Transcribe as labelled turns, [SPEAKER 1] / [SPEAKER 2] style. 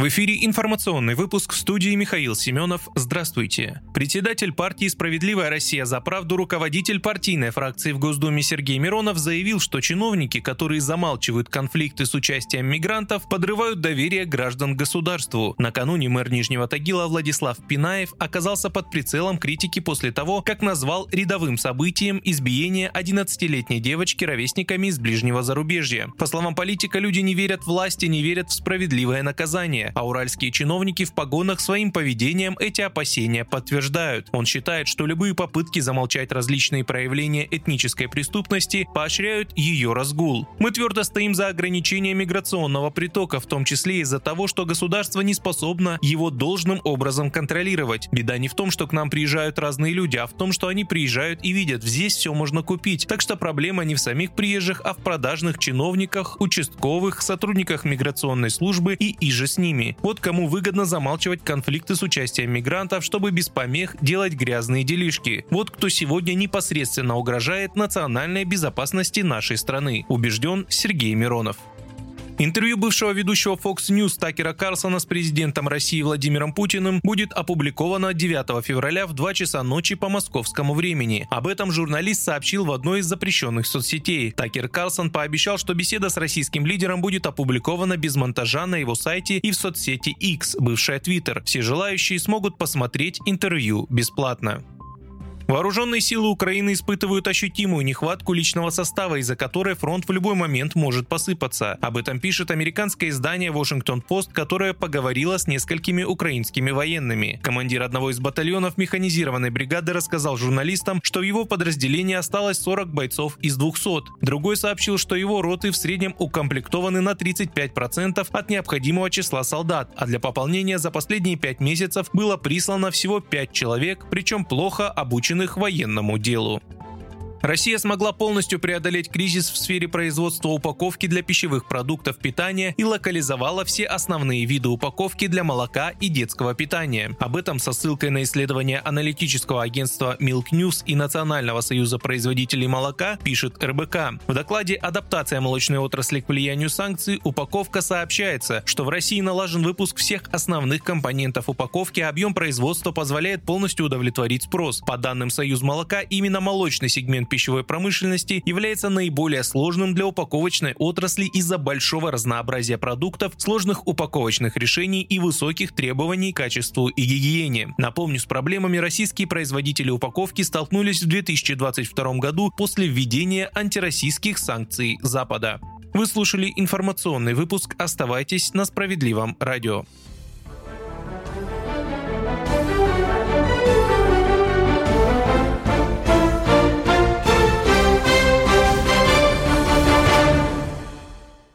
[SPEAKER 1] В эфире информационный выпуск в студии Михаил Семенов. Здравствуйте. Председатель партии «Справедливая Россия за правду», руководитель партийной фракции в Госдуме Сергей Миронов заявил, что чиновники, которые замалчивают конфликты с участием мигрантов, подрывают доверие граждан к государству. Накануне мэр Нижнего Тагила Владислав Пинаев оказался под прицелом критики после того, как назвал рядовым событием избиение 11-летней девочки ровесниками из ближнего зарубежья. По словам политика, люди не верят власти, не верят в справедливое наказание а уральские чиновники в погонах своим поведением эти опасения подтверждают. Он считает, что любые попытки замолчать различные проявления этнической преступности поощряют ее разгул. Мы твердо стоим за ограничение миграционного притока, в том числе из-за того, что государство не способно его должным образом контролировать. Беда не в том, что к нам приезжают разные люди, а в том, что они приезжают и видят, здесь все можно купить. Так что проблема не в самих приезжих, а в продажных чиновниках, участковых, сотрудниках миграционной службы и иже с ними ними. Вот кому выгодно замалчивать конфликты с участием мигрантов, чтобы без помех делать грязные делишки. Вот кто сегодня непосредственно угрожает национальной безопасности нашей страны, убежден Сергей Миронов. Интервью бывшего ведущего Fox News Такера Карлсона с президентом России Владимиром Путиным будет опубликовано 9 февраля в 2 часа ночи по московскому времени. Об этом журналист сообщил в одной из запрещенных соцсетей. Такер Карлсон пообещал, что беседа с российским лидером будет опубликована без монтажа на его сайте и в соцсети X, бывшая Twitter. Все желающие смогут посмотреть интервью бесплатно. Вооруженные силы Украины испытывают ощутимую нехватку личного состава, из-за которой фронт в любой момент может посыпаться. Об этом пишет американское издание Washington Post, которое поговорило с несколькими украинскими военными. Командир одного из батальонов механизированной бригады рассказал журналистам, что в его подразделении осталось 40 бойцов из 200. Другой сообщил, что его роты в среднем укомплектованы на 35% от необходимого числа солдат, а для пополнения за последние 5 месяцев было прислано всего 5 человек, причем плохо обученных приуроченных военному делу. Россия смогла полностью преодолеть кризис в сфере производства упаковки для пищевых продуктов питания и локализовала все основные виды упаковки для молока и детского питания. Об этом со ссылкой на исследование аналитического агентства Milk News и Национального союза производителей молока пишет РБК. В докладе «Адаптация молочной отрасли к влиянию санкций» упаковка сообщается, что в России налажен выпуск всех основных компонентов упаковки, объем производства позволяет полностью удовлетворить спрос. По данным Союз молока, именно молочный сегмент пищевой промышленности является наиболее сложным для упаковочной отрасли из-за большого разнообразия продуктов, сложных упаковочных решений и высоких требований к качеству и гигиене. Напомню, с проблемами российские производители упаковки столкнулись в 2022 году после введения антироссийских санкций Запада. Вы слушали информационный выпуск «Оставайтесь на справедливом радио».